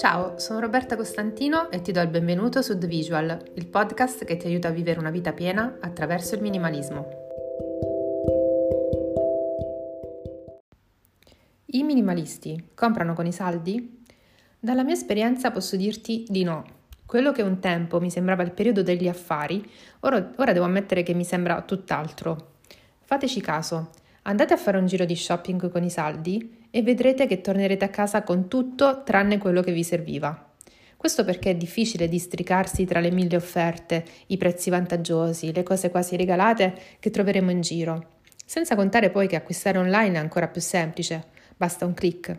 Ciao, sono Roberta Costantino e ti do il benvenuto su The Visual, il podcast che ti aiuta a vivere una vita piena attraverso il minimalismo. I minimalisti comprano con i saldi? Dalla mia esperienza posso dirti di no. Quello che un tempo mi sembrava il periodo degli affari, ora, ora devo ammettere che mi sembra tutt'altro. Fateci caso, andate a fare un giro di shopping con i saldi e vedrete che tornerete a casa con tutto tranne quello che vi serviva. Questo perché è difficile districarsi tra le mille offerte, i prezzi vantaggiosi, le cose quasi regalate che troveremo in giro. Senza contare poi che acquistare online è ancora più semplice, basta un clic.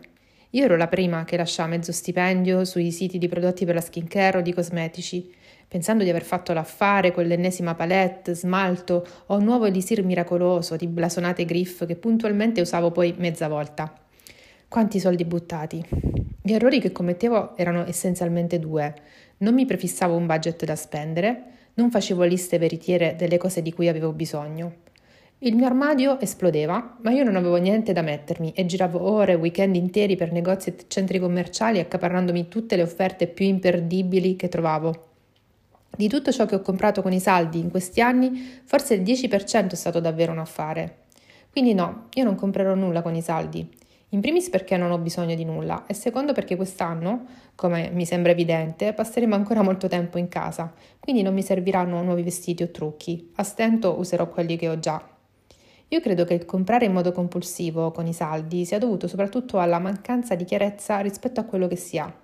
Io ero la prima che lasciava mezzo stipendio sui siti di prodotti per la skincare o di cosmetici, pensando di aver fatto l'affare con l'ennesima palette, smalto o un nuovo elisir miracoloso di blasonate griff che puntualmente usavo poi mezza volta. Quanti soldi buttati? Gli errori che commettevo erano essenzialmente due. Non mi prefissavo un budget da spendere, non facevo liste veritiere delle cose di cui avevo bisogno. Il mio armadio esplodeva, ma io non avevo niente da mettermi e giravo ore, weekend interi per negozi e centri commerciali accaparrandomi tutte le offerte più imperdibili che trovavo. Di tutto ciò che ho comprato con i saldi in questi anni, forse il 10% è stato davvero un affare. Quindi no, io non comprerò nulla con i saldi. In primis perché non ho bisogno di nulla e secondo perché quest'anno, come mi sembra evidente, passeremo ancora molto tempo in casa, quindi non mi serviranno nuovi vestiti o trucchi. A stento userò quelli che ho già. Io credo che il comprare in modo compulsivo con i saldi sia dovuto soprattutto alla mancanza di chiarezza rispetto a quello che si ha.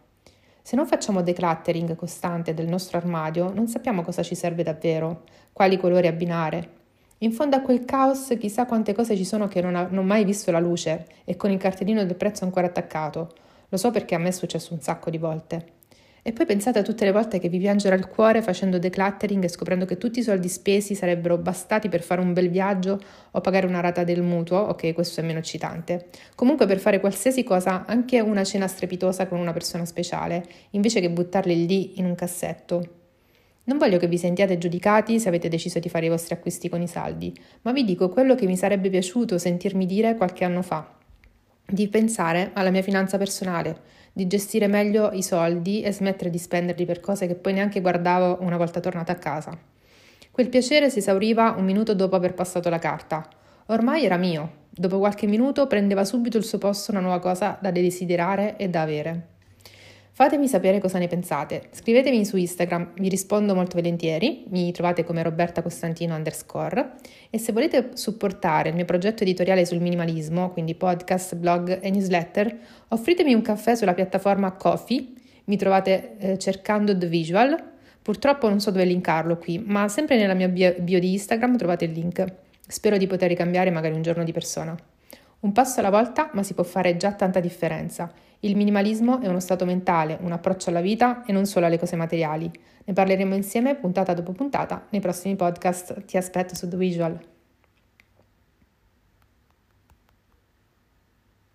Se non facciamo decluttering costante del nostro armadio, non sappiamo cosa ci serve davvero, quali colori abbinare, in fondo a quel caos chissà quante cose ci sono che non hanno mai visto la luce e con il cartellino del prezzo ancora attaccato. Lo so perché a me è successo un sacco di volte. E poi pensate a tutte le volte che vi piangerà il cuore facendo decluttering e scoprendo che tutti i soldi spesi sarebbero bastati per fare un bel viaggio o pagare una rata del mutuo, ok, questo è meno eccitante. Comunque per fare qualsiasi cosa, anche una cena strepitosa con una persona speciale, invece che buttarli lì in un cassetto. Non voglio che vi sentiate giudicati se avete deciso di fare i vostri acquisti con i saldi, ma vi dico quello che mi sarebbe piaciuto sentirmi dire qualche anno fa. Di pensare alla mia finanza personale, di gestire meglio i soldi e smettere di spenderli per cose che poi neanche guardavo una volta tornata a casa. Quel piacere si esauriva un minuto dopo aver passato la carta. Ormai era mio. Dopo qualche minuto prendeva subito il suo posto una nuova cosa da desiderare e da avere. Fatemi sapere cosa ne pensate. Scrivetemi su Instagram, vi rispondo molto volentieri. Mi trovate come Roberta Costantino underscore. E se volete supportare il mio progetto editoriale sul minimalismo, quindi podcast, blog e newsletter, offritemi un caffè sulla piattaforma Coffee. Mi trovate eh, cercando The Visual. Purtroppo non so dove linkarlo qui, ma sempre nella mia bio, di Instagram trovate il link. Spero di poter ricambiare magari un giorno di persona. Un passo alla volta, ma si può fare già tanta differenza. Il minimalismo è uno stato mentale, un approccio alla vita e non solo alle cose materiali. Ne parleremo insieme puntata dopo puntata nei prossimi podcast. Ti aspetto su The Visual.